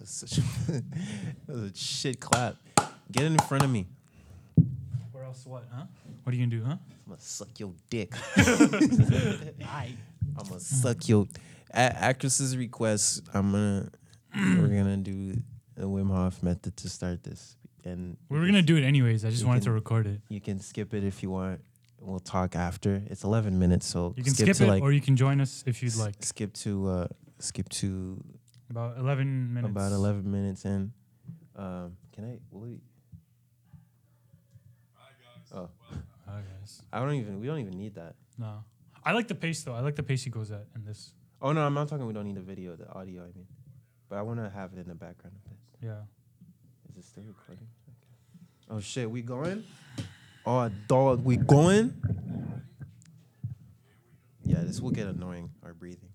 That's such a, that was a shit clap. Get in front of me. Where else what, huh? What are you gonna do, huh? I'm gonna suck your dick. I. I'm gonna suck your. At Aakrist's request, I'm gonna. we're gonna do the Wim Hof method to start this, and We were gonna do it anyways. I just wanted to record it. You can skip it if you want. We'll talk after. It's 11 minutes, so You can skip, to it, like or you can join us if you'd like. skip to uh skip to About 11 minutes. about 11 minutes in. Um, can I? Will we, oh, Hi guys. I don't even. We don't even need that. No. I like the pace though. I like the pace he goes at in this. Oh no, I'm not talking. We don't need the video, the audio. I mean, but I want to have it in the background of this. Yeah. Is it still recording? Okay. Oh shit, we going? Oh dog, we going? Yeah, this will get annoying. Our breathing.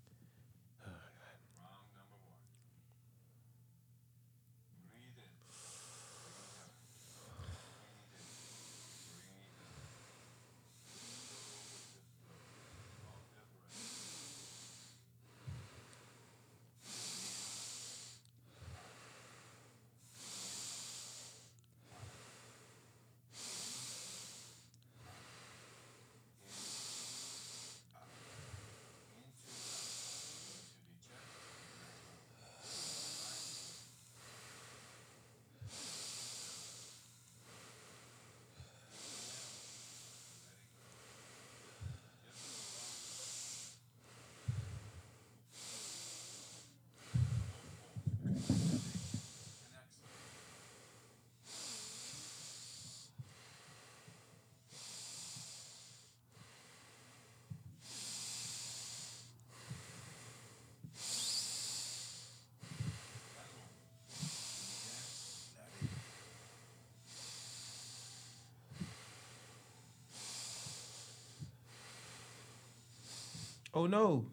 Oh no.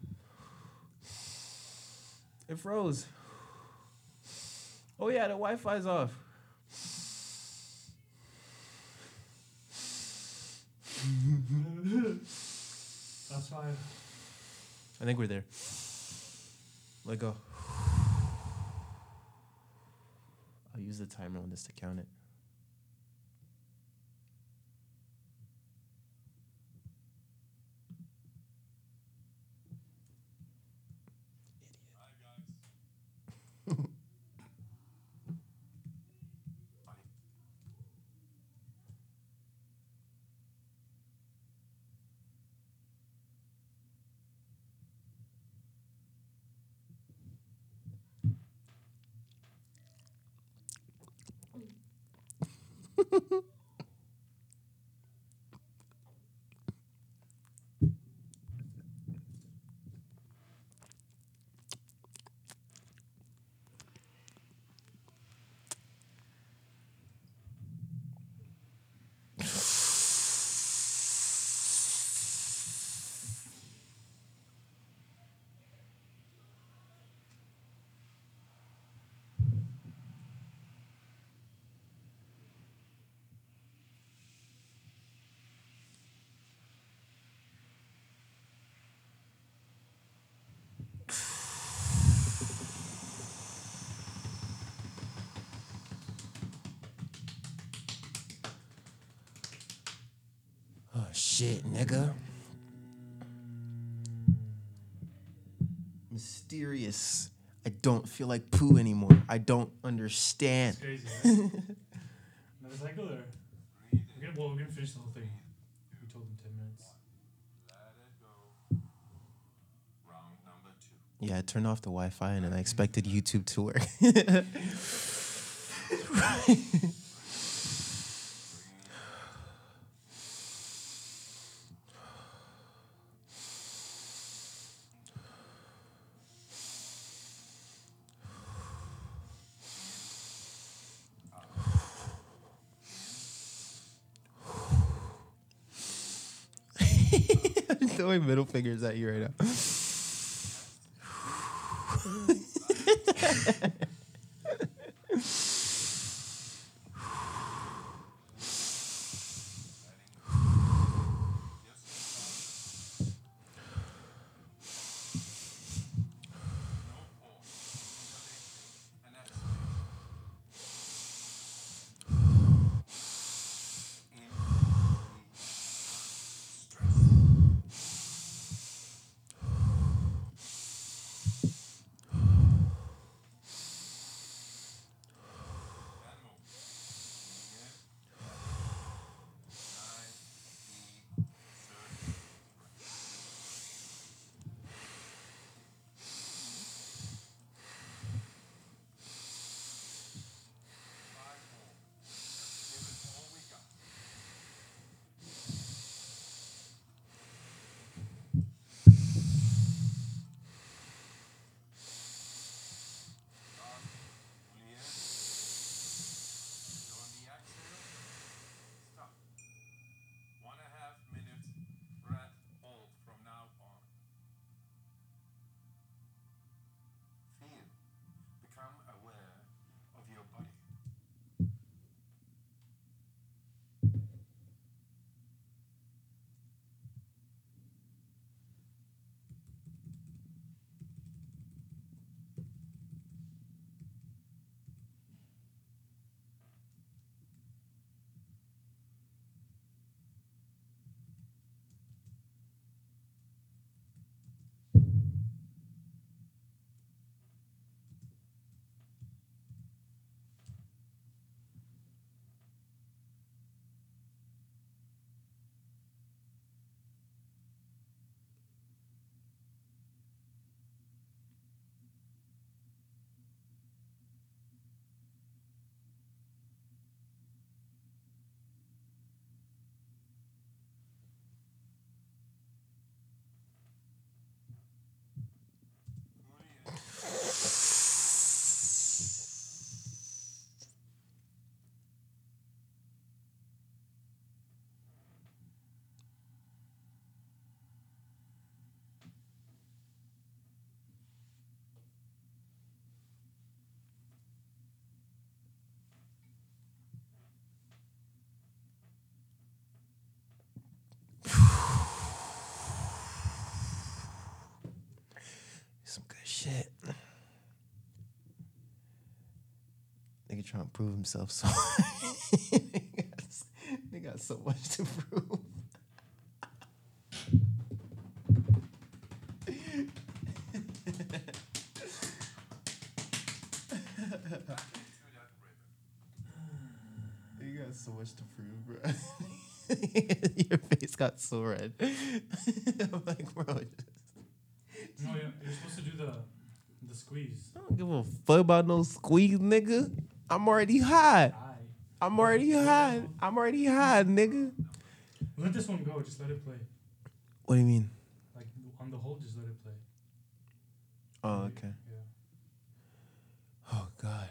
It froze. Oh yeah, the Wi-Fi's off. That's fine. I think we're there. Let go. I'll use the timer on this to count it. Oh shit, nigga. Mysterious. I don't feel like poo anymore. I don't understand. It's crazy. Right? Another cycle or? We're gonna, well, we're gonna finish the whole thing. We told them 10 minutes. Yeah, I turned off the Wi-Fi and then I expected YouTube to work. I'm throwing middle fingers at you right now. shit. Nigga trying to prove himself so. they got so much to prove. You got so much to prove, bro. Your face got so red. I'm like, bro, No, yeah, you're supposed to do the the squeeze. I don't give a fuck about no squeeze, nigga. I'm already high. I'm already high. I'm already high, nigga. Let this one go. Just let it play. What do you mean? Like on the whole, just let it play. Oh, okay. Yeah. Oh God.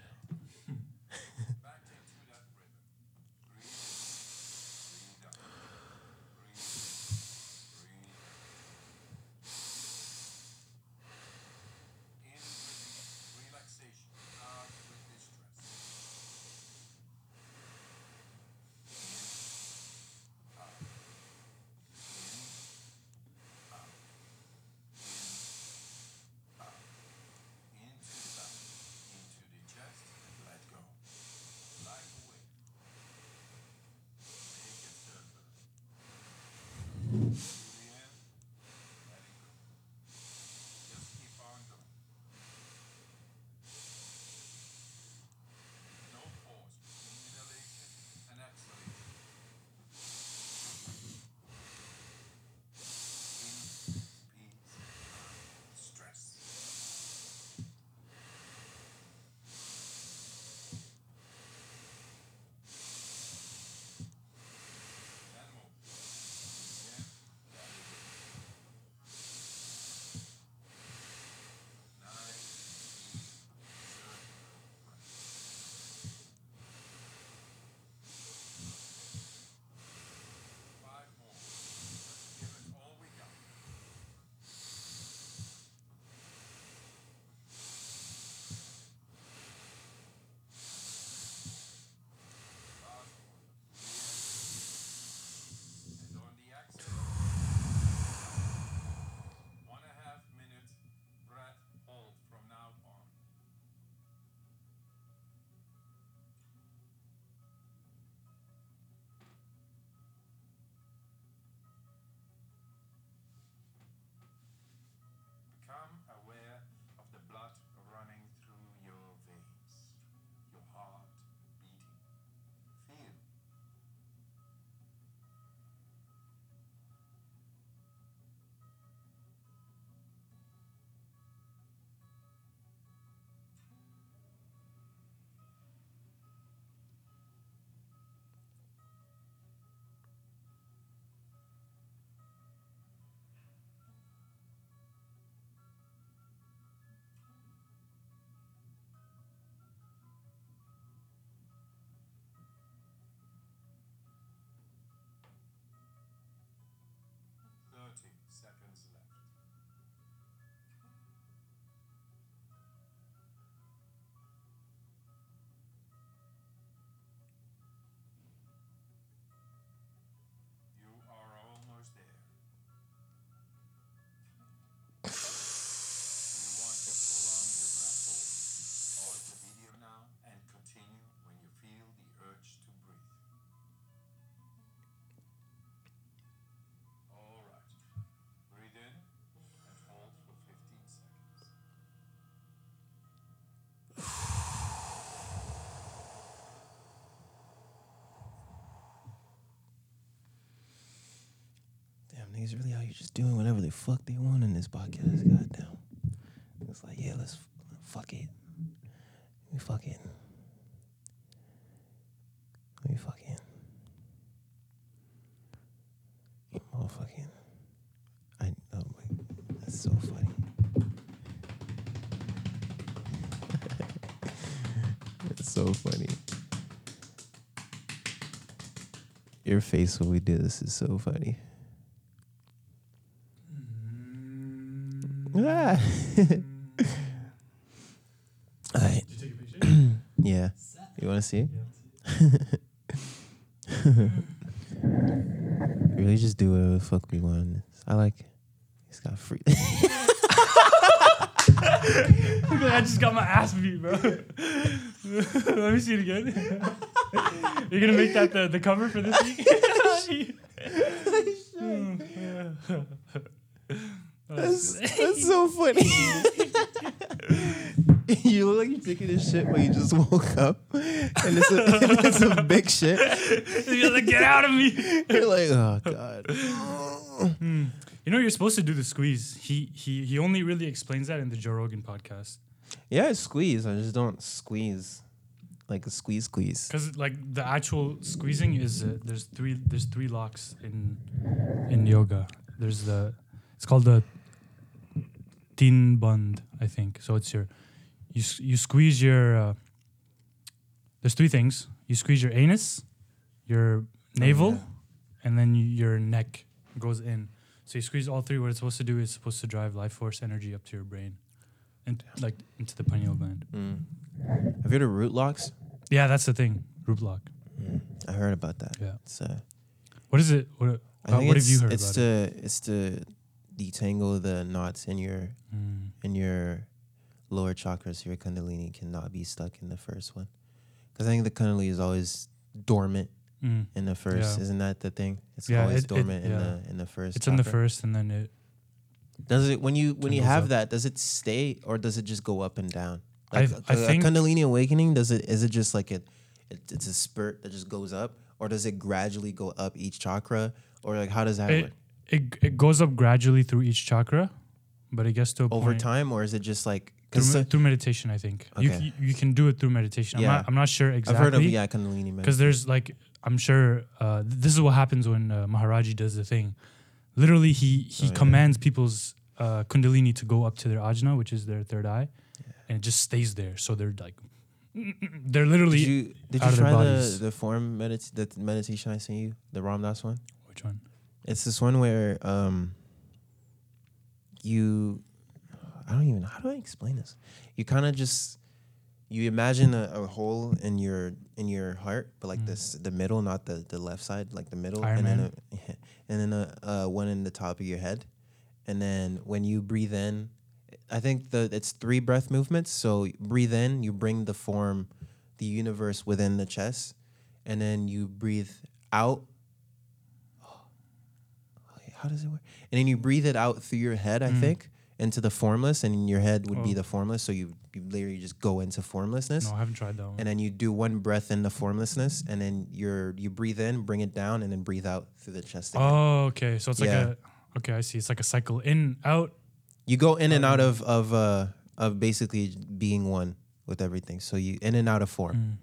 Niggas really out here just doing whatever the fuck they want in this podcast. Goddamn. It's like, yeah, let's fuck it. We fucking. We fuck fucking. Motherfucking. I. Oh my. That's so funny. It's so funny. Your face when we do this is so funny. Ah. All right. Did you take a picture? Yeah. You want to see? yeah. Really just do whatever the fuck we want. I like it. It's got free. I just got my ass beat, bro. Let me see it again. You're gonna make that the, the cover for this week? That's, that's so funny. you look like you're taking this shit when you just woke up, and it's a, it's a big shit. You're like, get out of me. You're like, oh god. You know, you're supposed to do the squeeze. He he he only really explains that in the Joe Rogan podcast. Yeah, I squeeze. I just don't squeeze like a squeeze squeeze. Because like the actual squeezing is uh, there's three there's three locks in in yoga. There's the it's called the tin band I think. So it's your you you squeeze your uh, there's three things. You squeeze your anus, your navel, yeah. and then you, your neck goes in. So you squeeze all three. What it's supposed to do is supposed to drive life force energy up to your brain, and like into the pineal gland. Mm. Have you heard of root locks? Yeah, that's the thing. Root lock. I heard about that. Yeah. Uh, What is it? What, uh, what have you heard it's about it? it's to detangle the knots in your Mm. in your lower chakras. Your kundalini cannot be stuck in the first one, because I think the kundalini is always dormant Mm. in the first. Yeah. Isn't that the thing? It's Yeah, always it- it- dormant in yeah. the in the first. It's in the first, and then it. Does it when you when you have up. that? Does it stay or does it just go up and down? Like I a- a think- Kundalini awakening. Does it is it just like it, it? It's a spurt that just goes up, or does it gradually go up each chakra, or like how does that It, work? It it goes up gradually through each chakra, but it gets to a Over point time, or is it just like? through, me- through meditation. I think you, Okay. c- you can do it through meditation. I'm Yeah. not I'm not sure exactly. I've heard of yeah Kundalini because there's like I'm sure uh, this is what happens when uh, Maharaji does the thing. Literally, he he Oh, yeah. commands people's uh, kundalini to go up to their ajna, which is their third eye, and it just stays there. So they're like, they're literally Did you did out you of their try the the form medit the meditation I sent you the Ram Dass one? which one? It's this one where um you I don't even know how do I explain this? You kind of just you imagine a, a hole in your in your heart, but like Mm. this the middle, not the the left side, like the middle, Iron and then Man. a, and then a, uh, one in the top of your head, and then when you breathe in, I think the it's three breath movements. So breathe in, you bring the form, the universe within the chest, and then you breathe out. How does it work? And then you breathe it out through your head, I Mm. think, into the formless, and your head would be Oh. the formless. So you, you literally just go into formlessness, No, I haven't tried that one. and then you do one breath in the formlessness, and then you're you breathe in, bring it down, and then breathe out through the chest. Again. Oh, okay. So it's like a okay. I see. It's like a cycle in out. You go in and out Um, of of uh of basically being one with everything. So you in and out of form. Mm.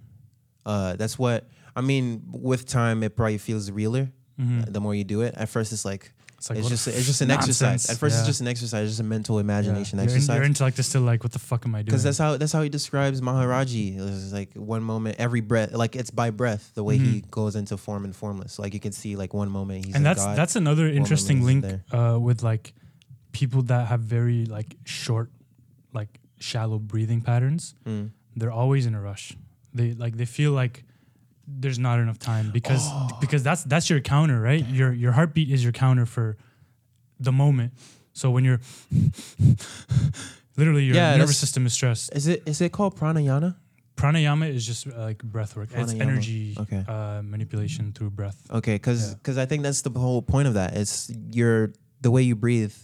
Uh, that's what I mean. With time, it probably feels realer. Mhm. uh, The more you do it, at first it's like It's like it's just it's just an exercise. At first, Yeah. it's just an exercise, just a mental Yeah. imagination Your in- exercise. Your intellect is still like, what the fuck am I doing? Because that's how that's how he describes Maharaji. It's like one moment, every breath, like it's by breath, the way he goes into form and formless. Like you can see, like one moment he's and that's god. that's another interesting link uh, with like people that have very like short, like shallow breathing patterns. Mm. They're always in a rush. They like they feel like there's not enough time because Oh. because that's that's your counter, right? Your your heartbeat is your counter for the moment. So when you're literally your Yeah, nervous system is stressed. Is it is it called pranayama? Pranayama is just uh, like breath work. It's energy Okay. uh, manipulation through breath. Okay, because Yeah. I think that's the whole point of that. It's your the way you breathe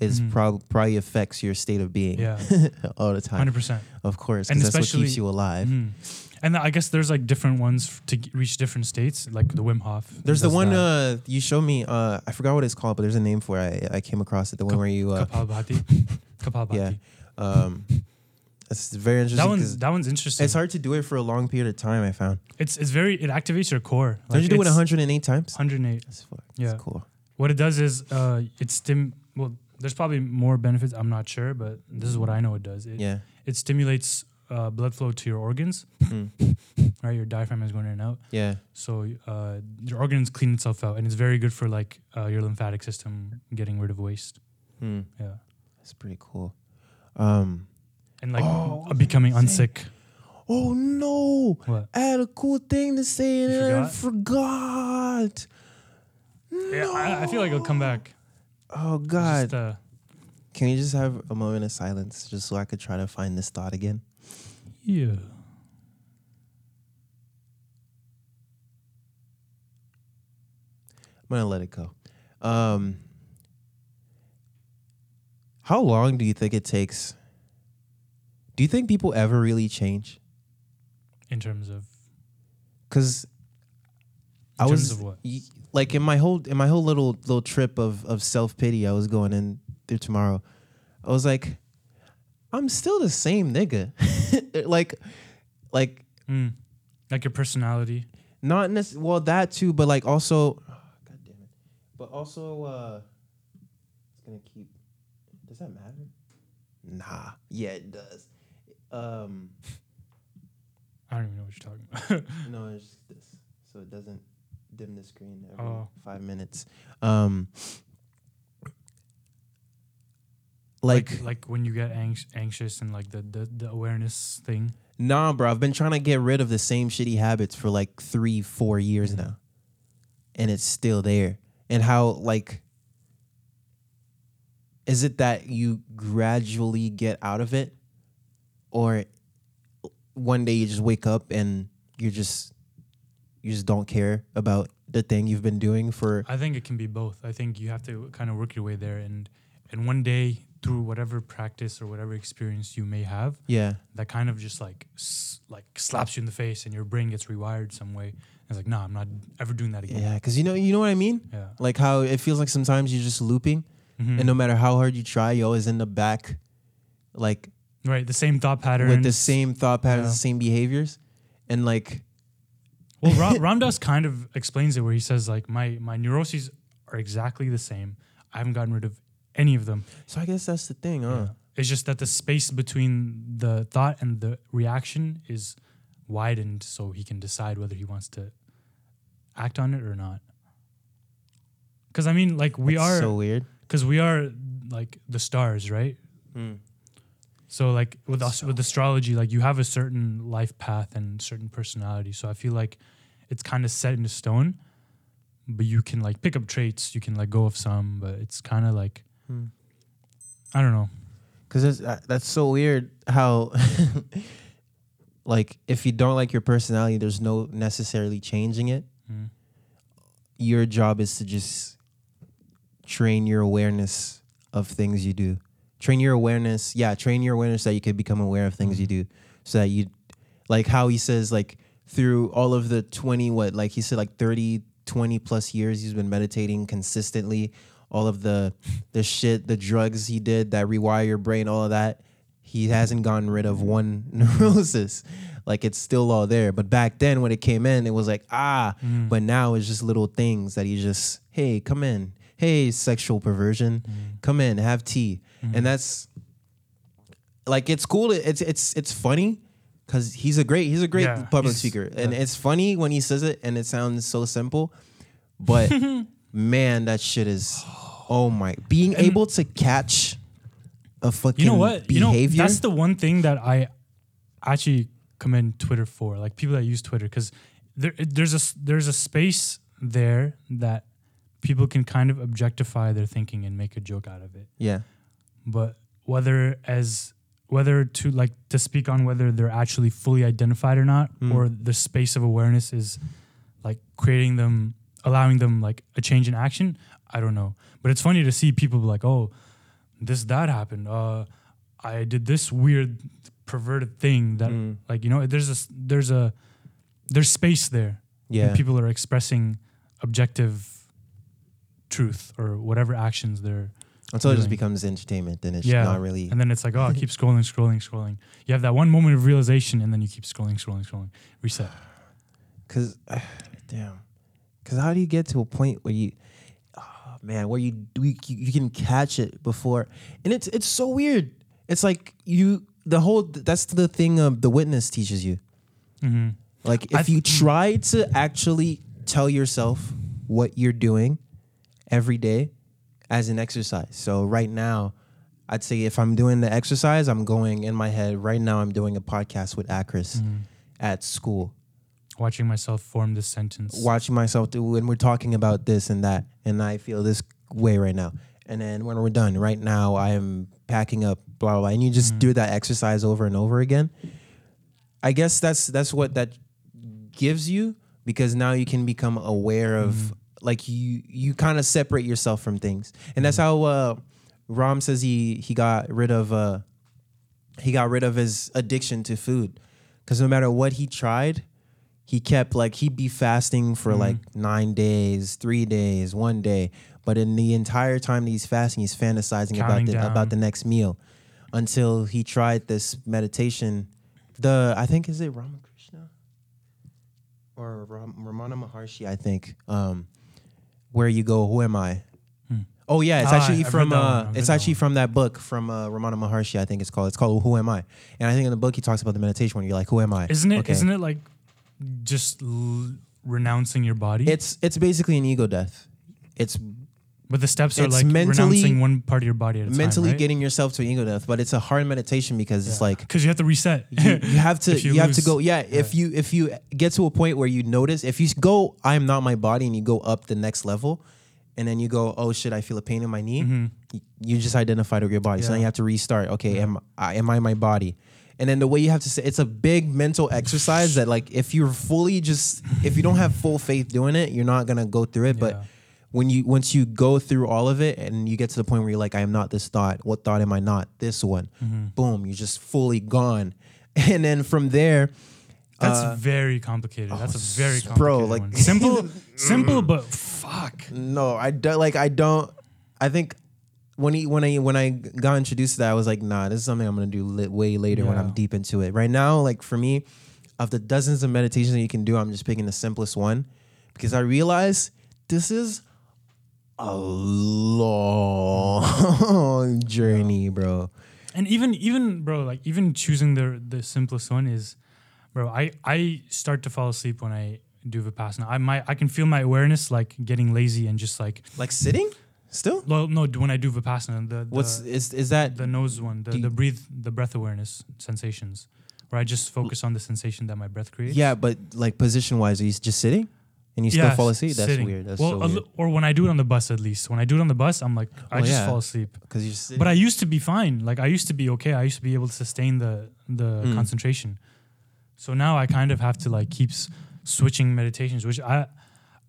is Mhm. prob- probably affects your state of being. Yeah. all the time. Hundred percent. Of course, And because that's what especially- keeps you alive. Mhm. And I guess there's like different ones to reach different states, like the Wim Hof. There's the one uh, you showed me. Uh, I forgot what it's called, but there's a name for it. I, I came across it. The one Kap- where you. Uh, Kapalbhati. Kapalbhati. yeah. um, it's very interesting. That one's that one's interesting. it's hard to do it for a long period of time. I found. It's it's very it activates your core. Don't you do it 108 times? 108. That's, Yeah. that's cool. What it does is uh it stim well there's probably more benefits I'm not sure but this is what I know it does. It Yeah. it stimulates uh, blood flow to your organs. Mm. Right, your diaphragm is going in and out. Yeah. So uh, your organs clean itself out, and it's very good for like uh, your lymphatic system getting rid of waste. Hmm. Yeah, That's pretty cool. Um. and like Oh, uh, becoming what was I unsick. Oh no! What? I had a cool thing to say and You I forgot? forgot. Yeah, I, I feel like it'll come back. Oh God! Just, uh, Can we just have a moment of silence just so I could try to find this thought again? Yeah. I'm gonna let it go. Um, how long do you think it takes? Do you think people ever really change? In terms of Because I In was of what? like in my whole in my whole little little trip of of self pity I was going in through tomorrow. I was like, I'm still the same nigga. like, like mm, like your personality. not necessarily well that too, but like also, god damn it, but also uh, it's gonna keep. Does that matter? Nah. Yeah, it does. Um, I don't even know what you're talking about. no, it's just this, so it doesn't dim the screen every Oh. five minutes. Um, like, like like when you get anx- anxious and like the, the the awareness thing. nah, bro. I've been trying to get rid of the same shitty habits for like three, four years now, and it's still there. And how like is it that you gradually get out of it, or one day you just wake up and you're just you just don't care about the thing you've been doing for I think it can be both. I think you have to kind of work your way there, and and one day through whatever practice or whatever experience you may have, yeah that kind of just like s- like slaps you in the face, and your brain gets rewired some way. It's like, nah, I'm not ever doing that again. yeah because you know you know what i mean Yeah. like how it feels like sometimes you're just looping Mhm. and no matter how hard you try you always end up back like right. The same thought pattern with the same thought patterns Yeah. the same behaviors and like Well, Ra- Ram Dass kind of explains it where he says like my my neuroses are exactly the same. I haven't gotten rid of any of them. so i guess that's the thing huh It's just that the space between the thought and the reaction is widened so he can decide whether he wants to act on it or not. Cuz I mean like we That's are so weird cuz we are like the stars, right? Hmm. So like with us with astrology like you have a certain life path and certain personality. So I feel like it's kind of set in stone but you can like pick up traits, you can let go of some, but it's kind of like Hmm. I don't know. because uh, that's so weird how like if you don't like your personality there's no necessarily changing it Mm. your job is to just train your awareness of things you do. Train your awareness, yeah, train your awareness that you could become aware of things you do so that you like how he says like through all of the 20 what like he said like 30 20 plus years he's been meditating consistently all of the the shit the drugs he did that rewire your brain all of that he hasn't gotten rid of one neurosis. Like it's still all there. But back then when it came in it was like ah mm. but now it's just little things that he just hey come in. Hey sexual perversion. Mm. Come in have tea. And mm. that's like it's cool. It's it's it's funny because he's a great he's a great Yeah, public speaker. and yeah. it's funny when he says it and it sounds so simple but man that shit is oh my being able to catch a fucking you know what? Behavior you know that's the one thing that i actually commend twitter for like people that use twitter because there, there's a s- there's a space there that people can kind of objectify their thinking and make a joke out of it. Yeah. But whether as whether to like to speak on whether they're actually fully identified or not Mm. or the space of awareness is like creating them allowing them like a change in action i don't know but it's funny to see people be like oh this that happened uh i did this weird perverted thing that Mm. like you know there's a there's a there's space there yeah people are expressing objective truth or whatever actions they're until it just becomes entertainment then it's Yeah. not really and then it's like, oh, keep scrolling, scrolling, scrolling. You have that one moment of realization, and then you keep scrolling, scrolling, scrolling. Reset. Cause, damn. Cause how do you get to a point where you, man, where you you, you can catch it before, and it's it's so weird. It's like you the whole that's the thing of the witness teaches you. hmm Like if you mm-hmm. try to actually tell yourself what you're doing every day as an exercise. So right now, I'd say if I'm doing the exercise, I'm going in my head. Right now, I'm doing a podcast with Aakrist mm-hmm. at school. Watching myself form this sentence. watching myself do when we're talking about this and that and i feel this way right now. And then when we're done, right now I am packing up, blah blah, blah. And you just do that exercise over and over again. I guess that's that's what that gives you because now you can become aware of like you you kind of separate yourself from things, and that's how uh, Ram says he he got rid of uh, he got rid of his addiction to food. Because no matter what he tried he kept like he'd be fasting for like nine days three days one day but in the entire time that he's fasting he's fantasizing about the down. about the next meal until he tried this meditation the i think is it ramakrishna or Ram, ramana maharshi i think um where you go who am i Oh yeah, it's Ah, actually I've from read that one, uh, it's actually from that book from uh, Ramana Maharshi. I think it's called. It's called Who Am I? And I think in the book he talks about the meditation when you're like, Who am I? Isn't it? Okay. not it like just l- renouncing your body? It's it's basically an ego death. It's but the steps are it's like mentally- renouncing one part of your body at a mentally time, right? getting yourself to ego death, but it's a hard meditation because it's like because you have to reset. you, you have to If you, you have to lose- go yeah, if you if you get to a point where you notice if you go I am not my body and you go up the next level and then you go oh shit I feel a pain in my knee y- you just identified with your body so now Mm-hmm. You have to restart okay am I am I my body and then the way you have to say it's a big mental exercise that like if you're fully just if you don't have full faith doing it you're not gonna go through it but when you once you go through all of it and you get to the point where you're like I am not this thought what thought am I not this one Mm-hmm. boom you're just fully gone and then from there That's uh, very complicated. That's a very complicated bro, like- one. simple, simple, but fuck. no I don't like I don't I think when he when I when I got introduced to that I was like nah this is something I'm gonna do way later when I'm deep into it right now like for me of the dozens of meditations that you can do I'm just picking the simplest one because I realize this is a long journey bro And even, even, bro, like even choosing the the simplest one is, bro. I I start to fall asleep when I do vipassana. I might I can feel my awareness like getting lazy and just like, like sitting still well, no, when I do vipassana, the, the what's is is that the nose one, the, the breathe, the breath awareness sensations, where I just focus on the sensation that my breath creates. yeah but like position wise are you just sitting and you still Yeah, fall asleep that's sitting. weird that's well, so weird or when I do it on the bus, at least when I do it on the bus, I'm like, I Well, just yeah. fall asleep. because you're sitting. But I used to be fine. Like I used to be okay. I used to be able to sustain the the Hmm. concentration. So now I kind of have to like keep s- switching meditations, which I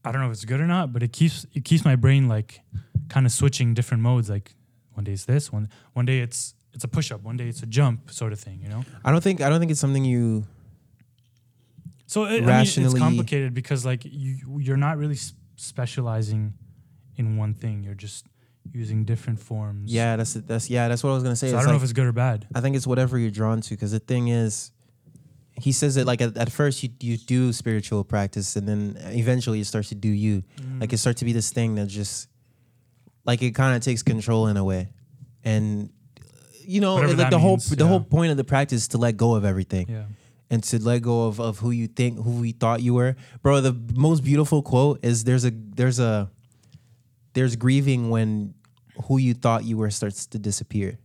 I don't know if it's good or not, but it keeps it keeps my brain like kind of switching different modes. Like one day it's this, one one day it's it's a push up, one day it's a jump sort of thing. You know. I don't think I don't think it's something you So it, I mean, it's Rationally- complicated because like you you're not really s- specializing in one thing. You're just using different forms. yeah that's that's yeah that's what I was gonna say So I don't know if it's good or bad. I think it's whatever you're drawn to because the thing is he says it like at, at first you you do spiritual practice and then eventually it starts to do you. Mm. like it starts to be this thing that just like it kind of takes control in a way. And you know Whatever like that the whole means, the whole point of the practice is to let go of everything. Yeah. and to let go of, of who you think who we thought you were. Bro the most beautiful quote is there's a there's a there's grieving when who you thought you were starts to disappear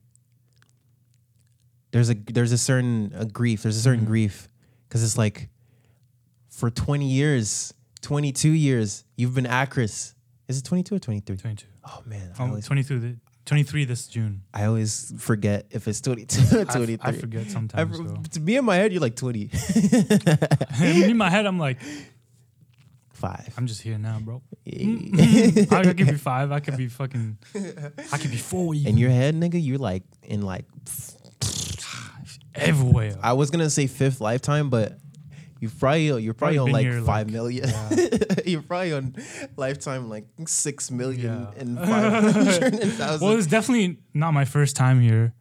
there's a there's a certain a grief there's a certain Mhm. grief because it's like for 20 years 22 years you've been Aakrist is it 22 or 23 22. oh man I um, always, 22, th- 23 this June. I always forget if it's 22 or 23 I forget sometimes. so. to me in my head you're like 20 in my head, I'm like, five I'm just here now, bro. Mm, mm, mm. I could be five. I could be fucking. I could be four. Even. in your head nigga you're like in like everywhere. I was gonna say fifth lifetime but you probably you're probably, Probably on like five like, million. yeah. you're probably on lifetime like six million Yeah. and five hundred and thousand. well, it's definitely not my first time here,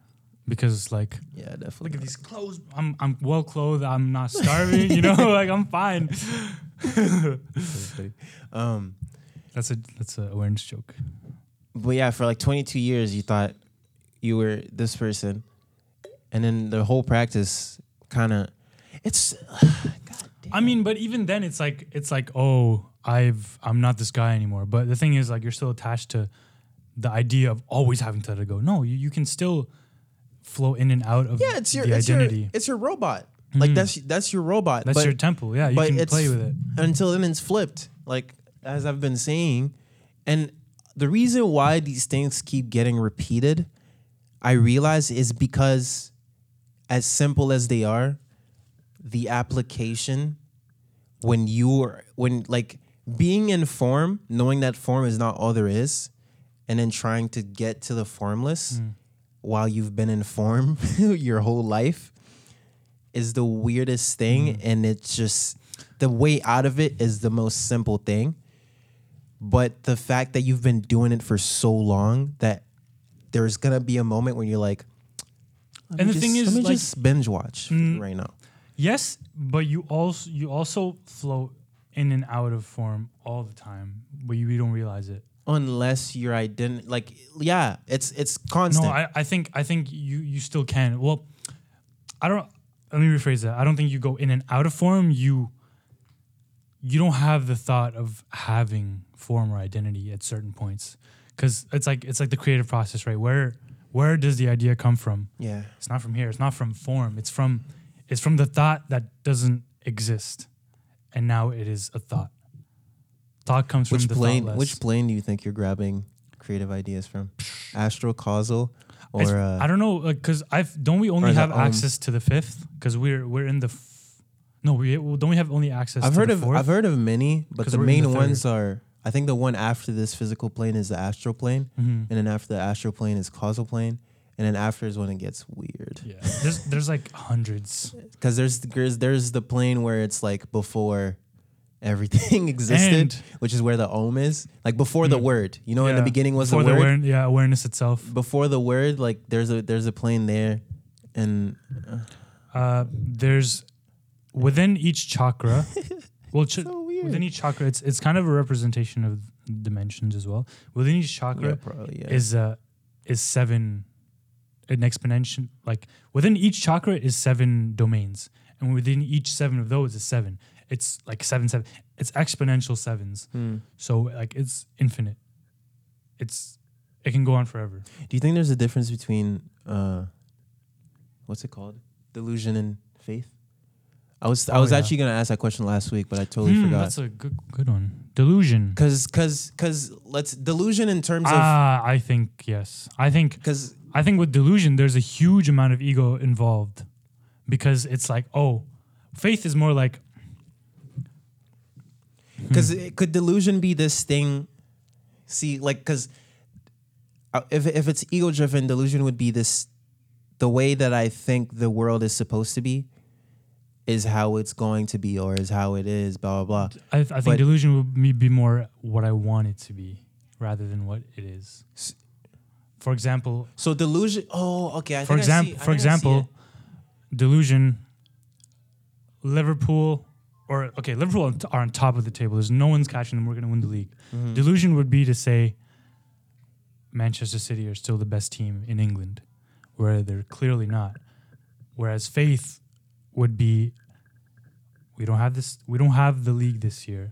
because like, yeah, definitely. look at these clothes. I'm I'm well clothed. I'm not starving. You know, like I'm fine. Um, That's a that's a awareness joke. but yeah, for like 22 years, you thought you were this person, and then the whole practice kind of, it's. I mean, but even then, it's like it's like oh, I've I'm not this guy anymore. But the thing is, like, you're still attached to the idea of always having to let it go. No, you, you can still flow in and out of yeah, it's your the it's identity. your it's your robot. Like Mhm. that's that's your robot. That's but your temple. Yeah, you but can play with it. until then it's flipped. Like as I've been saying, and the reason why these things keep getting repeated, I realize is because as simple as they are, the application when you're when like being in form, knowing that form is not all there is, and then trying to get to the formless mm. while you've been in form your whole life is the weirdest thing mm. and it's just the way out of it is the most simple thing. But the fact that you've been doing it for so long that there's gonna be a moment when you're like let And the thing is, let me like- just binge watch Mm. right now Yes, but you also you also float in and out of form all the time, but you, you don't realize it. unless your identity like yeah it's it's constant No, I, I think I think you you still can. Well, I don't. Let me rephrase that. I don't think you go in and out of form. You you don't have the thought of having form or identity at certain points because it's like it's like the creative process, right? Where where does the idea come from? yeah It's not from here. It's not from form. It's from it's from the thought that doesn't exist, and now it is a thought. Thought comes which from the plane thoughtless. which plane do you think you're grabbing creative ideas from astral causal or uh, I don't know, like, cause I've don't we only have access to the fifth? Cause we're we're in the. F- no, we don't we have only access. I've to heard the of fourth? I've heard of many, but the we're the main ones are I think the one after this physical plane is the astral plane, Mhm. and then after the astral plane is causal plane, and then after is when it gets weird. Yeah, there's there's like hundreds. Because there's there's there's the plane where it's like before everything existed, And- which is where the om is, like before the Mm. word. You know, in the beginning was the before word. aware- yeah, awareness itself. before the word, like there's a there's a plane there, and Uh, there's within each chakra. well, ch- so weird. within each chakra, it's it's kind of a representation of dimensions as well. Within each chakra, yeah, probably, yeah. is uh is seven an exponential like within each chakra is seven domains and within each seven of those is seven it's like seven seven it's exponential sevens Hmm. so like it's infinite it's it can go on forever Do you think there's a difference between uh, what's it called, delusion and faith? I was I Oh, was yeah. actually gonna ask that question last week, but I totally Hmm, forgot. that's a good good one delusion Cause cause cause let's delusion in terms of ah i think yes i think cause i think with delusion there's a huge amount of ego involved because it's like oh faith is more like Because it could delusion be this thing? See, like, because if if it's ego driven, delusion would be this. The way that I think the world is supposed to be, is how it's going to be, or is how it is. Blah blah blah. I, I think But- delusion would be more what I want it to be rather than what it is. For example, So delusion. Oh, okay. I for think I see- example, for think I see example, delusion. Liverpool, or okay, Liverpool are on t- are on top of the table. There's no one's catching them. We're going to win the league. Mhm. Delusion would be to say Manchester City are still the best team in England, where they're clearly not. Whereas faith would be we don't have this we don't have the league this year.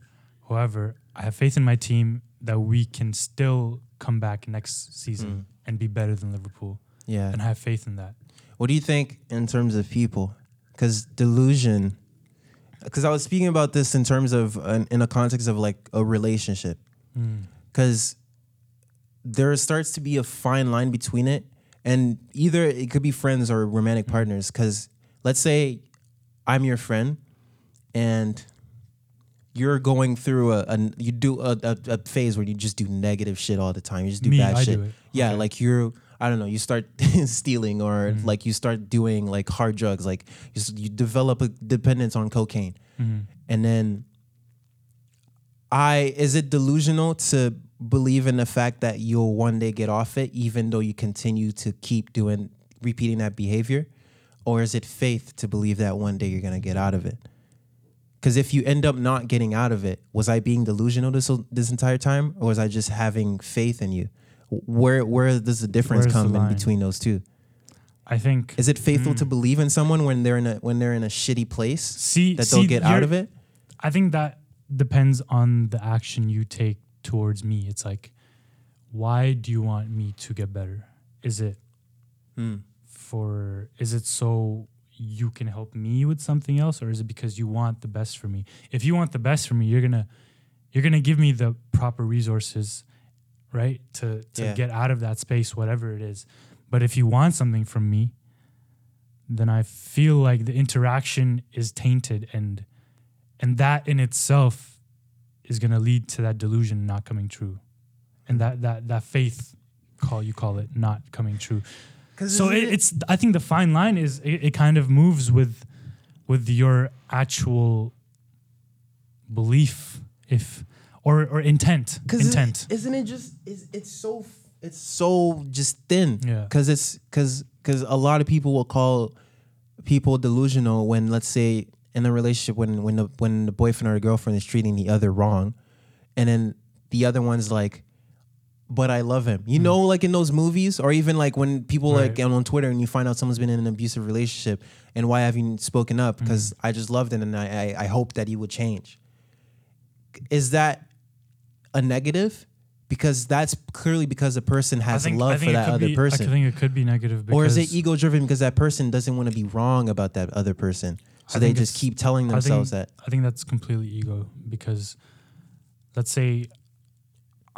However, I have faith in my team that we can still come back next season Mm. and be better than Liverpool. Yeah. And I have faith in that. What do you think in terms of people? Because delusion, because I was speaking about this in terms of an, in a context of like a relationship. Because there starts to be a fine line between it, and either it could be friends or romantic partners. Because let's say I'm your friend, and you're going through a, a you do a, a, a phase where you just do negative shit all the time. You just do Me, bad I shit. do. Yeah, Okay. like you're I don't know, you start stealing or Mhm. like you start doing like hard drugs, like you, you develop a dependence on cocaine. Mhm. And then I is it delusional to believe in the fact that you'll one day get off it even though you continue to keep doing repeating that behavior? Or is it faith to believe that one day you're going to get out of it? Cuz if you end up not getting out of it, was I being delusional this this entire time or was I just having faith in you? Where where does the difference Where's the come in between those two? I think Is it faithful Mm. to believe in someone when they're in a when they're in a shitty place see that they'll get out of it? I think that depends on the action you take towards me. It's like, why do you want me to get better? Is it Hmm. For is it so you can help me with something else or is it because you want the best for me if you want the best for me you're gonna you're gonna give me the proper resources right? To to Yeah. get out of that space, whatever it is. But if you want something from me, then I feel like the interaction is tainted and and that in itself is gonna lead to that delusion not coming true. And that that that faith call you call it not coming true. So it, it's I think the fine line is it, it kind of moves with with your actual belief if or or intent intent Isn't it just? It's, it's so. It's so just thin. Yeah. Because it's because because a lot of people will call people delusional when let's say in a relationship when when the when the boyfriend or the girlfriend is treating the other wrong, and then the other one's like. But I love him. You know, like in those movies, or even like when people like. Right. on Twitter and you find out someone's been in an abusive relationship, and why haven't you spoken up? Hmm. Because I just loved him, and I, I I hope that he would change. Is that a negative? Because that's clearly because the person has love for that other be, I person. think it could be negative because Or is it ego driven because that person doesn't want to be wrong about that other person? So I they just keep telling I think- themselves that. I think that's completely ego because let's say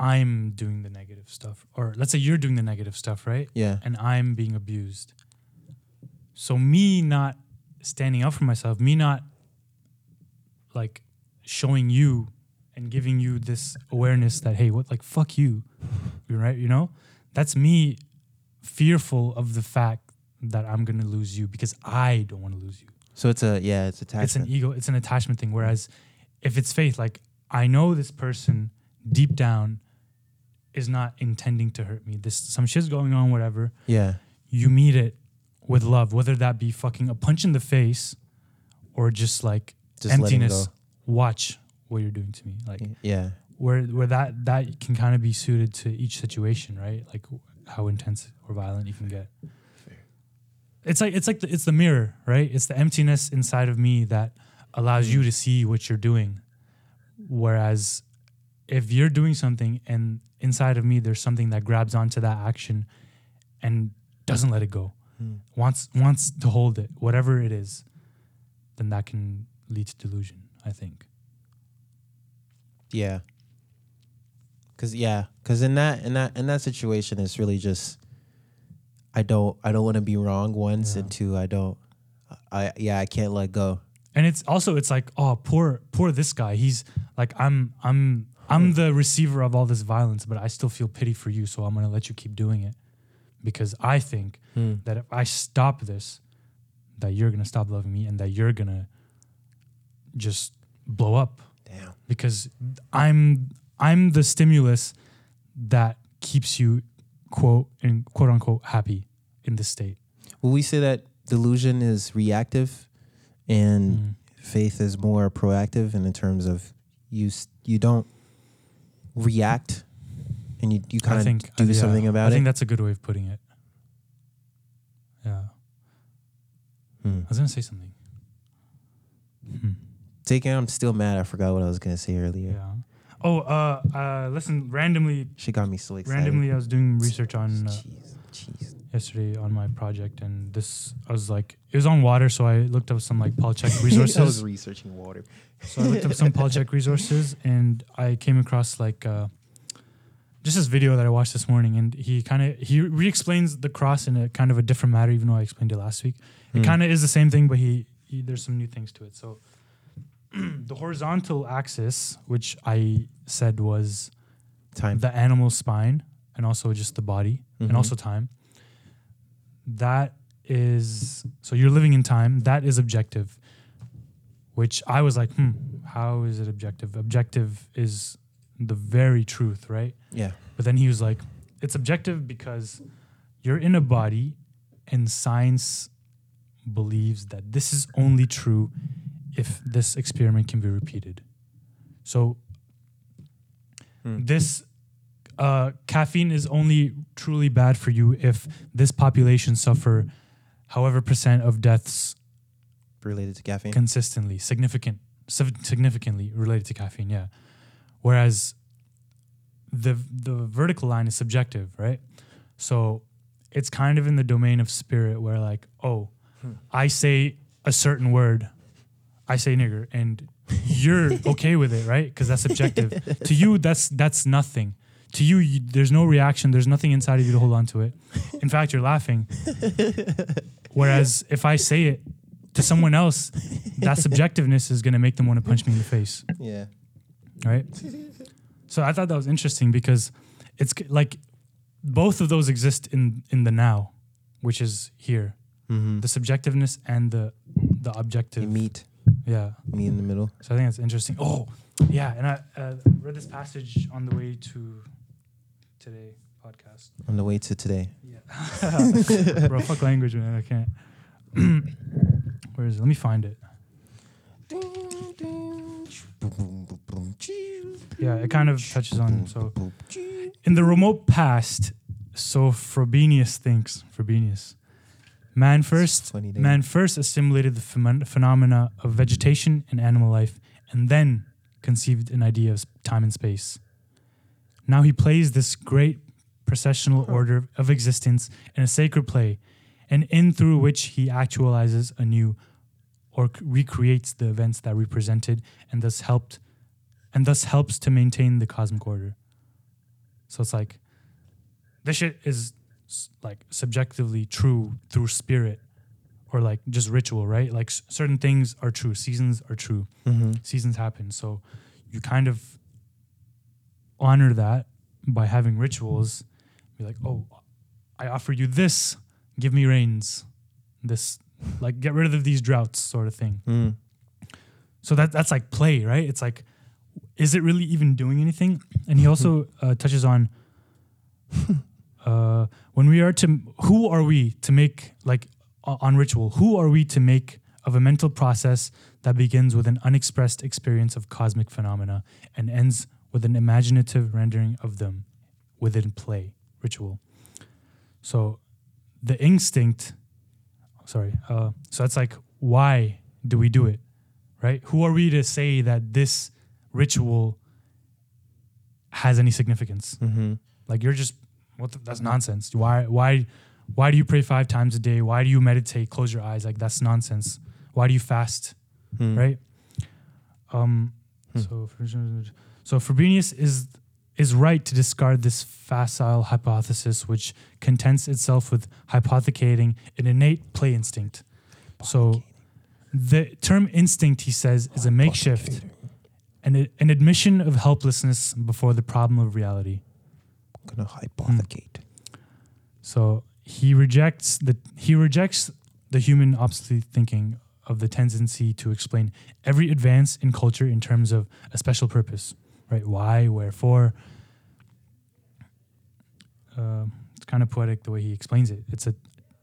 I'm doing the negative stuff, or let's say you're doing the negative stuff, right? Yeah. And I'm being abused. So me not standing up for myself, me not like showing you and giving you this awareness that hey, what like fuck you, right? You know, that's me fearful of the fact that I'm gonna lose you because I don't want to lose you So it's a yeah, it's attachment. it's an ego it's an attachment thing whereas if it's faith like i know this person deep down is not intending to hurt me. This some shit's going on whatever. Yeah. you meet it with love whether that be fucking a punch in the face or just like Just emptiness. watch what you're doing to me. Like Yeah. where where that that can kind of be suited to each situation right? Like how intense or violent you can get. It's like it's like the, it's the mirror right? It's the emptiness inside of me that allows you to see what you're doing. Whereas if you're doing something and inside of me there's something that grabs onto that action and doesn't let it go hmm. wants wants to hold it whatever it is then that can lead to delusion i think Yeah. Cause yeah, cause in that in that in that situation, it's really just I don't I don't want to be wrong once, Yeah. and two I don't I yeah I can't let go. and it's also it's like oh poor poor this guy he's like i'm i'm i'm the receiver of all this violence but i still feel pity for you so i'm gonna let you keep doing it because i think that if i stop this that you're gonna stop loving me and that you're gonna just blow up Damn. because i'm i'm the stimulus that keeps you quote and quote unquote happy in this state Well, we say that delusion is reactive, and Mm. faith is more proactive? And in terms of you you don't react, and you you kind think of do yeah, something about it? I it. think that's a good way of putting it. Yeah. Hmm. I was gonna say something. Hmm. Taking, I'm still mad. I forgot what I was gonna say earlier. Yeah. Oh, uh, uh, listen. Randomly, She got me so excited. randomly, I was doing research on uh, Jeez, jeez. Yesterday on my project, and this I was like, it was on water, so I looked up some like Polycheck I was researching water. so I looked up some Polycheck resources, and I came across like uh, just this video that I watched this morning, and he kind of he re-explains the cross in a kind of a different matter, even though I explained it last week. It Hmm. kind of is the same thing, but he, he there's some new things to it. So the horizontal axis, which I said was Time. the animal spine and also just the body Mhm. and also time. That is so you're living in time. That is objective. Which I was like, hmm, how is it objective? Objective is the very truth, right? yeah. But then he was like, it's objective because you're in a body and science believes that this is only true if this experiment can be repeated. So Hmm. this uh, caffeine is only truly bad for you if this population suffer however percent of deaths Related to caffeine. consistently, significant, significantly related to caffeine. Yeah. Whereas the the vertical line is subjective, right? So it's kind of in the domain of spirit, where like, oh, I say a certain word, I say nigger, and you're okay with it, right? Because that's subjective. to you, that's that's nothing. To you, you there's no reaction there's nothing inside of you to hold on to it in fact you're laughing whereas if i say it to someone else that subjectiveness is going to make them want to punch me in the face Yeah. right? so I thought that was interesting because it's like both of those exist in in the now, which is here, Mm-hmm. the subjectiveness and the the objective. You meet Yeah. me in the middle. So I think that's interesting. Oh, yeah, and I uh, read this passage on the way to today podcast. On the way to today. Yeah. Bro, fuck language, man. I can't. Where is it? Let me find it. Yeah, it kind of touches on. So, in the remote past, so Frobenius thinks, Frobenius, man first, man first assimilated the phenom- phenomena of vegetation and animal life, and then conceived an idea of time and space. Now he plays this great processional order of existence in a sacred play, and in through which he actualizes a new or recreates the events that represented and thus helped and thus helps to maintain the cosmic order. So it's like this shit is like subjectively true through spirit or like just ritual, right? Like certain things are true, seasons are true, Mm-hmm. seasons happen. So you kind of honor that by having rituals. Be like, oh, I offer you this, give me rains. This, like, get rid of these droughts, sort of thing. Mm. So that that's like play, right? It's like, is it really even doing anything? And he also uh, touches on uh, when we are to who are we to make like on ritual? Who are we to make of a mental process that begins with an unexpressed experience of cosmic phenomena and ends with an imaginative rendering of them within play ritual. So the instinct, sorry, uh, so that's like why do we do it? right? Who are we to say that this ritual has any significance? Mm-hmm. Like you're just what the, that's nonsense. Why why why do you pray 5 times a day? Why do you meditate? Close your eyes. Like that's nonsense. Why do you fast? Mm. Right? Um so so Frobenius is is right to discard this facile hypothesis which contents itself with hypothecating an innate play instinct. So the term instinct, he says, is a makeshift and an admission of helplessness before the problem of reality. I'm gonna hypothecate. Hmm. So he rejects the he rejects the human obsolete thinking of the tendency to explain every advance in culture in terms of a special purpose, right? Why, wherefore. Uh, it's kind of poetic the way he explains it. It's a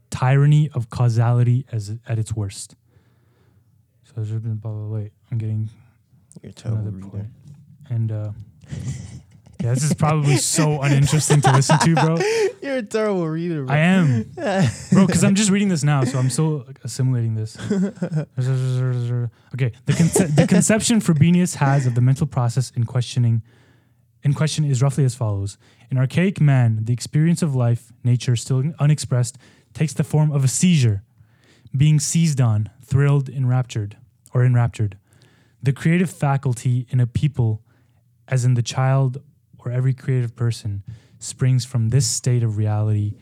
tyranny of causality as at its worst. So there's been blah, blah, blah, wait, I'm getting You're a to another reader. point. And uh, yeah, this is probably so uninteresting to listen to, bro. You're a terrible reader. Bro. I am, bro, because I'm just reading this now, so I'm so like, assimilating this. okay, the conce- the conception Frobenius has of the mental process in questioning in question is roughly as follows: In archaic man, the experience of life, nature still unexpressed, takes the form of a seizure, being seized on, thrilled, enraptured, or enraptured. The creative faculty in a people, as in the child or every creative person, springs from this state of reality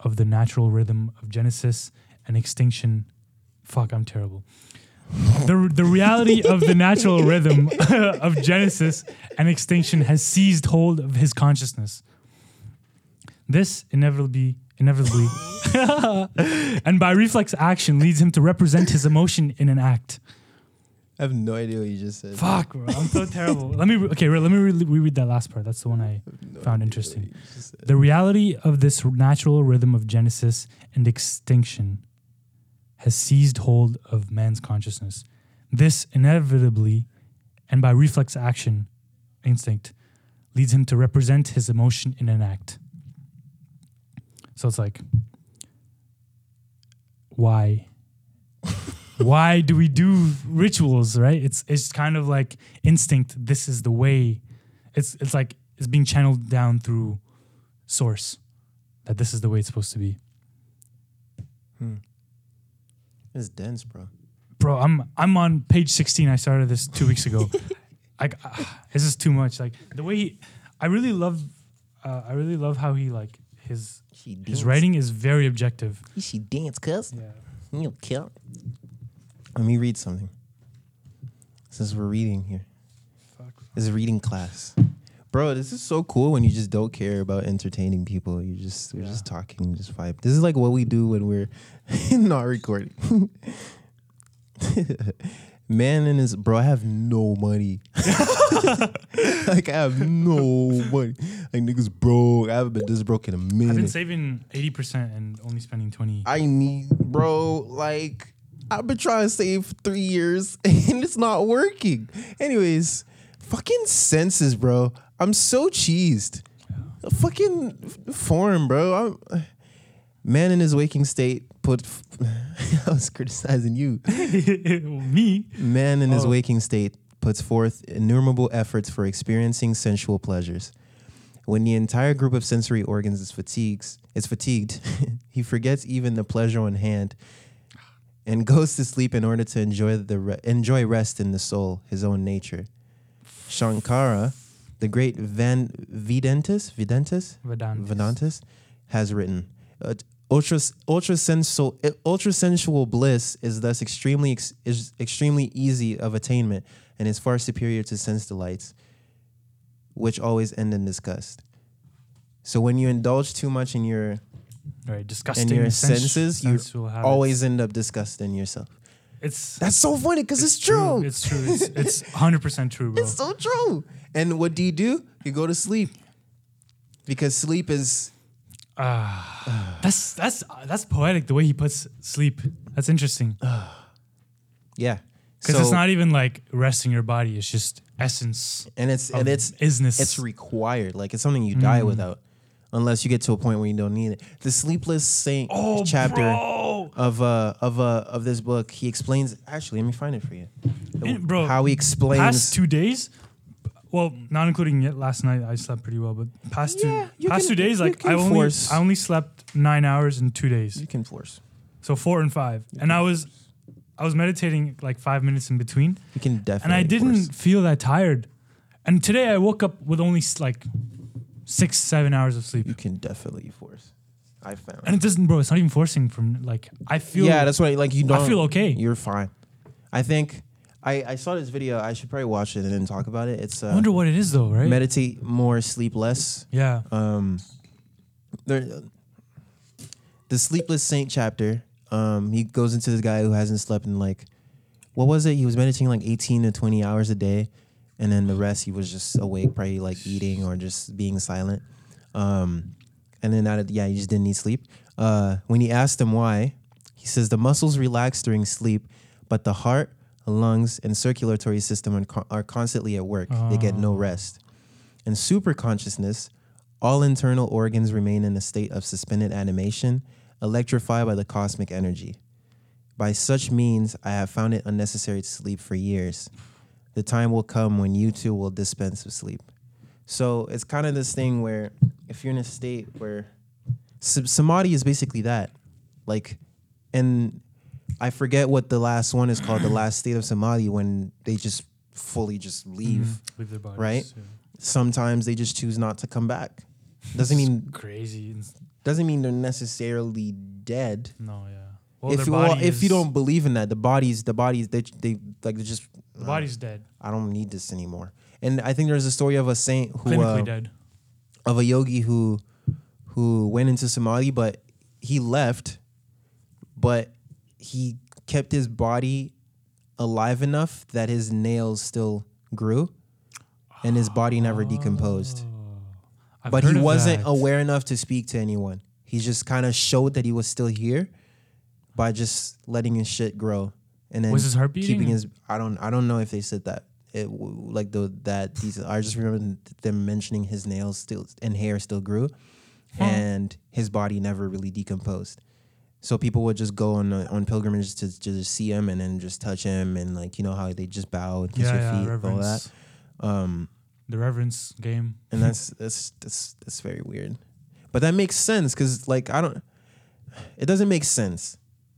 of the natural rhythm of genesis and extinction. Fuck, I'm terrible. The, the reality of the natural rhythm of genesis and extinction has seized hold of his consciousness. This inevitably, inevitably, and by reflex action leads him to represent his emotion in an act. I have no idea what you just said. Fuck, bro, I'm so terrible. Let me re- okay, re- let me re- reread that last part. That's the one I No found interesting. what you just said. The reality of this natural rhythm of genesis and extinction has seized hold of man's consciousness. This inevitably, and by reflex action, instinct, leads him to represent his emotion in an act. So it's like, why? why do we do rituals, right? It's it's kind of like instinct. This is the way. It's it's like it's being channeled down through source that this is the way it's supposed to be. Hmm. It's dense, bro. Bro, I'm I'm on page 16. I started this 2 weeks ago. like ah, this is too much. Like the way he, I really love uh, I really love how he like his his writing is very objective. She dance, cuz. Yeah. You kill. Let me read something. Since we're reading here. Fuck. This is a reading class. Bro, this is so cool when you just don't care about entertaining people. You just we're just talking, just vibe. This is like what we do when we're not recording. Man and his bro, I have no money. like I have no money. Like niggas broke. I haven't been this broke in a minute. I've been saving eighty percent and only spending twenty. I need, bro, like, I've been trying to save three years and it's not working. Anyways, fucking senses, bro. I'm so cheesed. Fucking f- form, bro. I'm, man in his waking state put. I was criticizing you. Me. Man in his Oh. waking state puts forth innumerable efforts for experiencing sensual pleasures. When the entire group of sensory organs is fatigues, is fatigued, he forgets even the pleasure on hand and goes to sleep in order to enjoy the re- enjoy rest in the soul, his own nature. Shankara, the great Van Vedantis, Vedantis, Vedantis. Vedantis has written, uh, ultra ultra sensual ultra sensual bliss is thus extremely ex- is extremely easy of attainment and is far superior to sense delights, which always end in disgust. So when you indulge too much in your Right. Disgusting. in your sens- senses, you always end up disgusting yourself. It's That's so funny because it's, true. It's true. It's it's hundred percent true, bro. It's so true. And what do you do? You go to sleep because sleep is Ah, that's that's that's poetic the way he puts sleep. That's interesting yeah. because So- it's not even like resting your body. It's just essence. and it's and it's isness. it's required. Like it's something you die Mm. without, unless you get to a point where you don't need it. The Sleepless Saint oh, chapter bro. of uh of uh of this book, he explains. Actually, let me find it for you. And, bro, how he explains. Past two days. Well, not including yet last night, I slept pretty well. But past Yeah, two, past can- two days, like I only, force- I only slept nine hours in two days. you can force. So four and five, and I was, I was meditating like five minutes in between, You can definitely. and I didn't force. feel that tired. And today I woke up with only like six, seven hours of sleep, You can definitely force. I found. and it doesn't, bro. It's not even forcing. From like I feel. yeah, that's why. Like you don't. I feel okay. You're fine. I think. I, I saw this video. I should probably watch it and then talk about it. It's I uh, wonder what it is though, right? meditate more, sleep less. yeah. um there the sleepless saint chapter um he goes into this guy who hasn't slept in like what was it he was meditating like 18 to 20 hours a day and then the rest he was just awake probably like eating or just being silent um and then out of yeah he just didn't need sleep uh when he asked him why he says the muscles relax during sleep but the heart lungs and circulatory system are, co- are constantly at work they get no Oh. rest in super consciousness, all internal organs remain in a state of suspended animation, electrified by the cosmic energy. By such means, I have found it unnecessary to sleep for years. The time will come when you too will dispense with sleep. So it's kind of this thing where if you're in a state where samadhi is basically that, like, and I forget what the last one is called, the last state of samadhi when they just fully just leave Mhm. Leave their bodies. right? yeah. sometimes they just choose not to come back. Doesn't mean Crazy. Doesn't mean they're necessarily dead. No, yeah. Well, if you well, if you don't believe in that, the bodies the bodies they they like they just the body's dead, I don't need this anymore. And I think there's a story of a saint who clinically uh, dead. of a yogi who who went into samadhi, but he left, but he kept his body alive enough that his nails still grew, and his body never decomposed. Oh. I've but he wasn't that. aware enough to speak to anyone. He just kind of showed that he was still here by just letting his shit grow and then Was his heart beating? keeping his. I don't. I don't know if they said that. It like the that these. I just remember them mentioning his nails still and hair still grew, and his body never really decomposed. So people would just go on uh, on pilgrimages to, just see him and then just touch him and like you know how they just bow and kiss yeah, your yeah, feet all that. reverence. Um, The reverence game. and that's that's that's that's very weird. But that makes sense because like I don't. It doesn't make sense.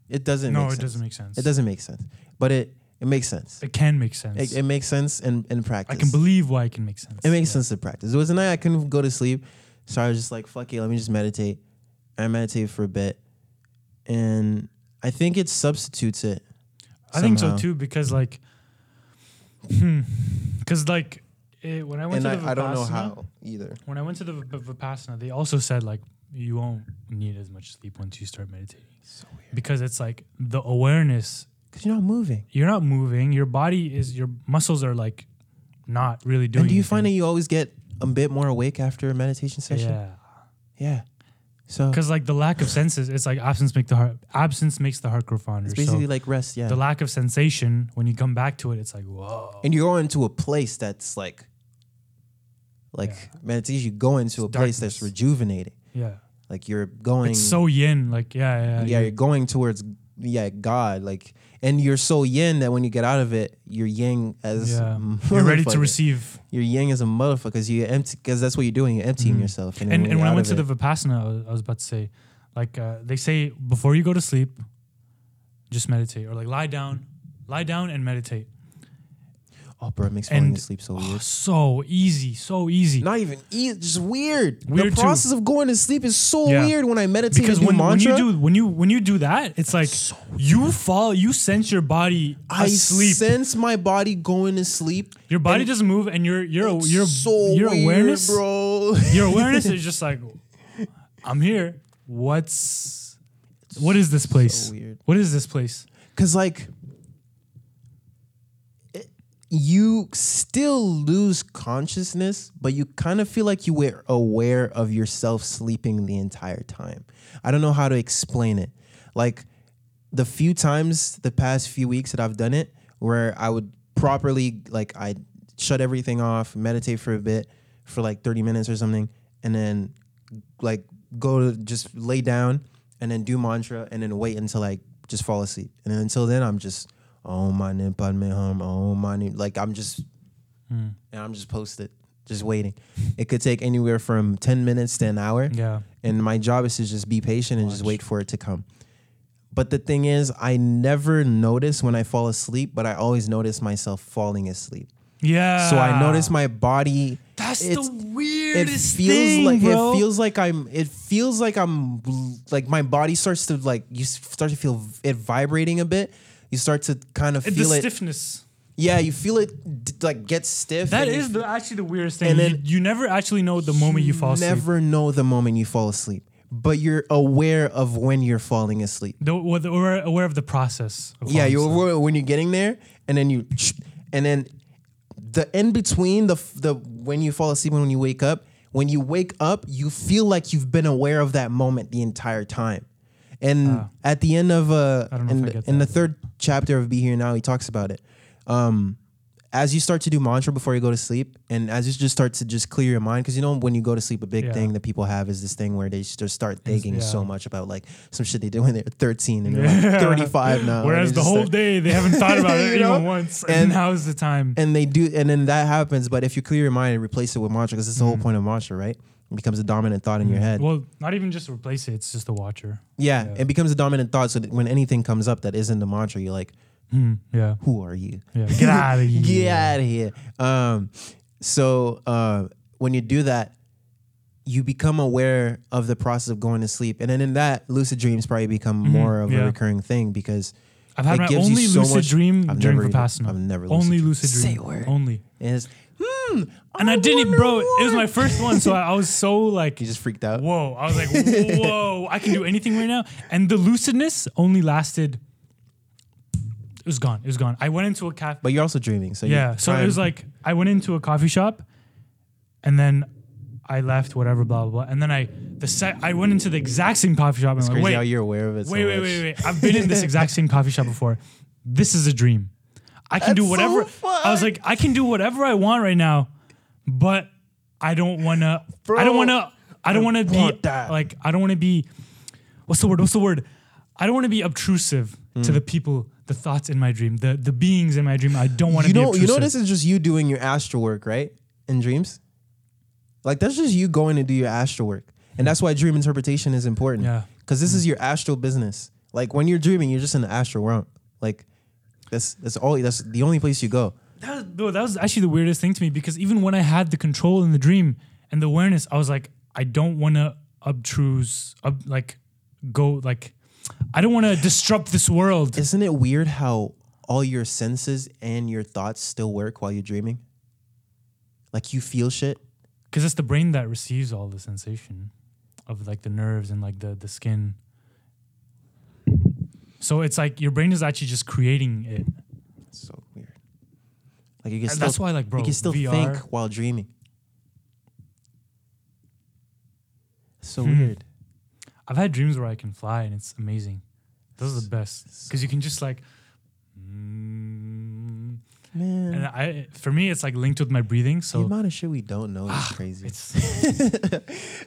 It doesn't. No, make it sense. doesn't make sense. It doesn't make sense. But it it makes sense. It can make sense. It, it makes sense in in practice. I can believe why it can make sense. It makes Yeah. sense in practice. It was a night I couldn't go to sleep, So I was just like, fuck it, let me just meditate. I meditated for a bit, and I think it substitutes it. I think so too because like, hmm, because like it, when I went And to the I, I don't know how either. When I went to the v- Vipassana, they also said like you won't need as much sleep once you start meditating So weird. because it's like the awareness. Because you're not moving. You're not moving. Your body is your muscles are like not really doing. And do you find that you always get a bit more awake after a meditation session? Yeah. Yeah. So Because like the lack of senses, it's like absence make the heart absence makes the heart grow fonder. it's basically so like rest, yeah. the lack of sensation when you come back to it, it's like whoa. and you go into a place that's like like Yeah. meditation you go into It's a place that's rejuvenating yeah, like you're going it's so yin. Like yeah, yeah, yeah you- you're going towards yeah god like and you're so yin that when you get out of it you're yang as yeah. you're ready to receive. you're yang as a motherfucker because you empty because that's what you're doing you're emptying Mhm. yourself and, And, then and when I went to of the Vipassana, I was, I was about to say, like uh, they say before you go to sleep, just meditate or like lie down, lie down and meditate. Oh bro it makes falling and- asleep so Oh, weird so easy, so easy. not even easy just weird, Weird the too. process of going to sleep is so Yeah. weird when i meditate because when, when you do when you when you do that, it's like you fall, you sense your body I asleep. sense my body going to sleep. your body doesn't move, and your your your so your weird, awareness, bro. your awareness is just like, I'm here. What's what is this place? so weird. What is this place? Cause like, you still lose consciousness, but you kind of feel like you were aware of yourself sleeping the entire time. I don't know how to explain it. Like the few times the past few weeks that I've done it, where I would properly like I shut everything off, meditate for a bit, for like thirty minutes or something, and then like go to just lay down and then do mantra and then wait until I just fall asleep. And then until then, I'm just oh my name, padme hum, oh my name, like I'm just Hmm. and I'm just posted, just waiting. It could take anywhere from ten minutes to an hour, Yeah. and my job is to just be patient and just wait for it to come. But the thing is, I never notice when I fall asleep, but I always notice myself falling asleep. Yeah. So I notice my body. That's the It weirdest feels thing, like bro. it feels like I'm. It feels like I'm like my body starts to like you start to feel it vibrating a bit. You start to kind of the feel it. stiffness. Yeah, you feel it d- like get stiff. That you is the, actually the weirdest thing. And you, then- you never actually know the moment you fall asleep. Never know the moment you fall asleep, but you're aware of when you're falling asleep. The, the- or aware of the process. of Yeah, you're asleep. aware when you're getting there, and then you, and then the in between the the when you fall asleep and when you wake up. When you wake up, you feel like you've been aware of that moment the entire time. And Ah. at the end of uh, I don't know in, if I the- get in the third chapter of Be Here Now, he talks about it. Um, as you start to do mantra before you go to sleep, and as you just start to just clear your mind, because you know when you go to sleep, a big Yeah. thing that people have is this thing where they just start thinking so much about like some shit they do when they're 13 and they're like 35 now. Whereas the whole start- day they haven't thought about it You know? even once, and, And- now's the time. and they do, and then that happens. But if you clear your mind and replace it with mantra, because it's the whole point of mantra, right? It becomes a dominant thought in your head. Mm. Well, not even just replace it; it's just a watcher. yeah, yeah. it becomes a dominant thought. So that when anything comes up that isn't the mantra, you're like, Hmm, yeah, "Who are you? yeah. Get out of here. Get out of here." Um, so uh, when you do that, you become aware of the process of going to sleep, and then in that, lucid dreams probably become more of Mm-hmm. yeah. a recurring thing because I've had it my gives you only so lucid much- dream I've during never even- Vipassana. I've never lucid only dreamed. lucid Say dream. a word. Only. it's hmm, And I, didn't, wonder bro. It was my first one, so I, I was so like, You just freaked out. whoa. I was like, whoa. I can do anything right now. And the lucidness only lasted. It was gone. It was gone. I went into a cafe. But you're also dreaming, so Yeah. So it was like I went into a coffee shop, and then I left. Whatever, blah blah blah. And then I the set. I went into the exact same coffee shop. And It's I'm like, crazy how wait, you're aware of it. so wait, wait, wait, wait. I've been in this exact same coffee shop before. This is a dream. I can do That's so whatever. I was like, I can do whatever I want right now, but I don't wanna. I don't wanna. I don't wanna be want that. like. I don't wanna be. What's the word? What's the word? I don't want to be obtrusive to mm. the people, the thoughts in my dream, the the beings in my dream. I don't want to You be know, obtrusive. you know, this is just you doing your astral work, right? In dreams, like that's just you going to do your astral work, and that's why dream interpretation is important. Yeah. because this is mm. your astral business. Like when you're dreaming, you're just in the astral realm. Like that's that's all. That's the only place you go. That was, bro, that was actually the weirdest thing to me because even when I had the control in the dream and the awareness, I was like, I don't want to obtruse, ob, like go like I don't want to disrupt this world. Isn't it weird how all your senses and your thoughts still work while you're dreaming? Like you feel shit. because it's the brain that receives all the sensation of like the nerves and like the the skin. So it's like your brain is actually just creating it. It's so weird. Like you can And still that's why, like, bro, you can still VR think while dreaming. So Hmm. weird. I've had dreams where I can fly and it's amazing. Those are the best because you can just like. mm, Man. and I, for me, it's like linked with my breathing. the So amount of shit we don't know is crazy. it's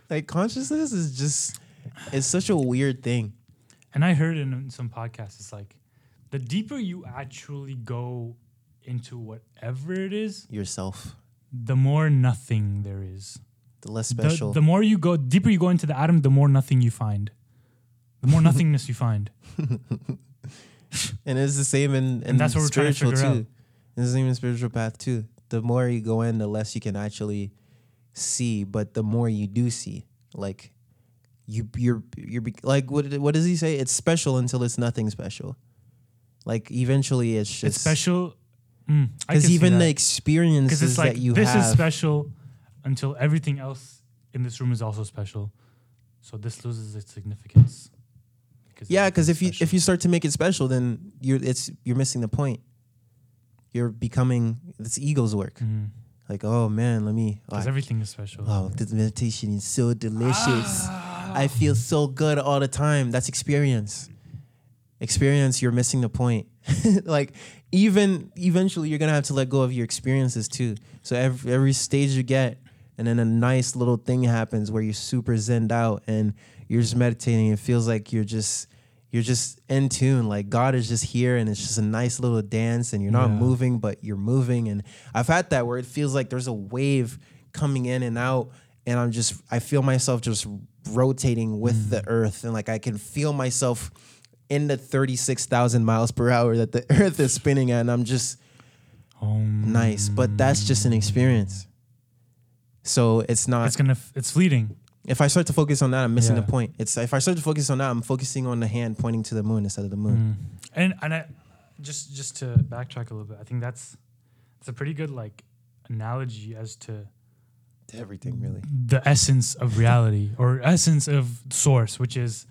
like consciousness is just it's such a weird thing. And I heard in some podcasts, it's like the deeper you actually go into whatever it is, Yourself. the more nothing there is. The less The, special. the more you go deeper you go into the atom, the more nothing you find. The more nothingness you find. and it's the same in, in that's what we're trying to spiritual figure too. out. It's the same in spiritual path too. The more you go in, the less you can actually see, but the more you do see, like you you're you're like what what does he say? It's special until it's nothing special. Like eventually, it's just it's special. Mm, because see even the experiences it's like that you this have. is special until everything else in this room is also special. So this loses its significance. Yeah, because if you if you start to make it special, then you're it's you're missing the point. You're becoming it's ego's work. because Like, oh man, let me. oh, Mm-hmm. everything is special. Wow, this meditation is so delicious. Ah. I feel so good all the time. That's experience. Experience, you're missing the point. like, even eventually, you're gonna have to let go of your experiences too. So every every stage you get, and then a nice little thing happens where you're super zened out and you're just meditating. It feels like you're just you're just in tune. Like God is just here, and it's just a nice little dance, and you're not Yeah. moving, but you're moving. And I've had that where it feels like there's a wave coming in and out, and I'm just I feel myself just rotating with the earth, and like I can feel myself in the 36,000 miles per hour that the earth is spinning at, and I'm just Um, nice. But that's just an experience. So it's not. it's gonna. It's fleeting. if I start to focus on that, I'm missing Yeah. the point. It's if I start to focus on that, I'm focusing on the hand pointing to the moon instead of the moon. And and I just just to backtrack a little bit, I think that's it's a pretty good like analogy as to To everything, really. the essence of reality or essence of source, which is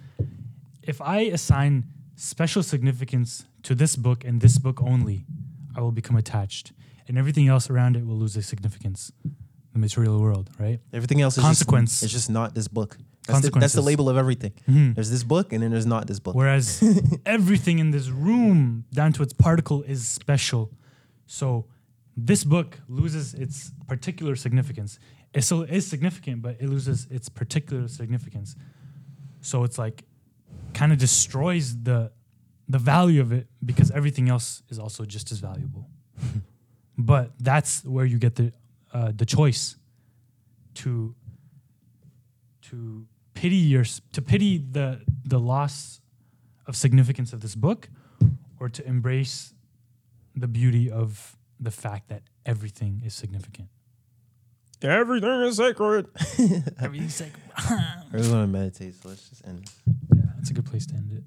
if I assign special significance to this book and this book only, I will become attached, and everything else around it will lose its significance. The material world, right? Everything else is Consequence. Just, it's just not this book. That's the, that's the label of everything. Mhm. There's this book, and then there's not this book. Whereas everything in this room, down to its particle, is special. So this book loses its particular significance. It still is significant, but it loses its particular significance. So it's like kind of destroys the the value of it because everything else is also just as valuable. but that's where you get the uh, the choice to to pity your to pity the the loss of significance of this book or to embrace the beauty of the fact that everything is significant Everything is sacred. everything's like I really want to meditate, so let's just end. yeah, that's a good place to end it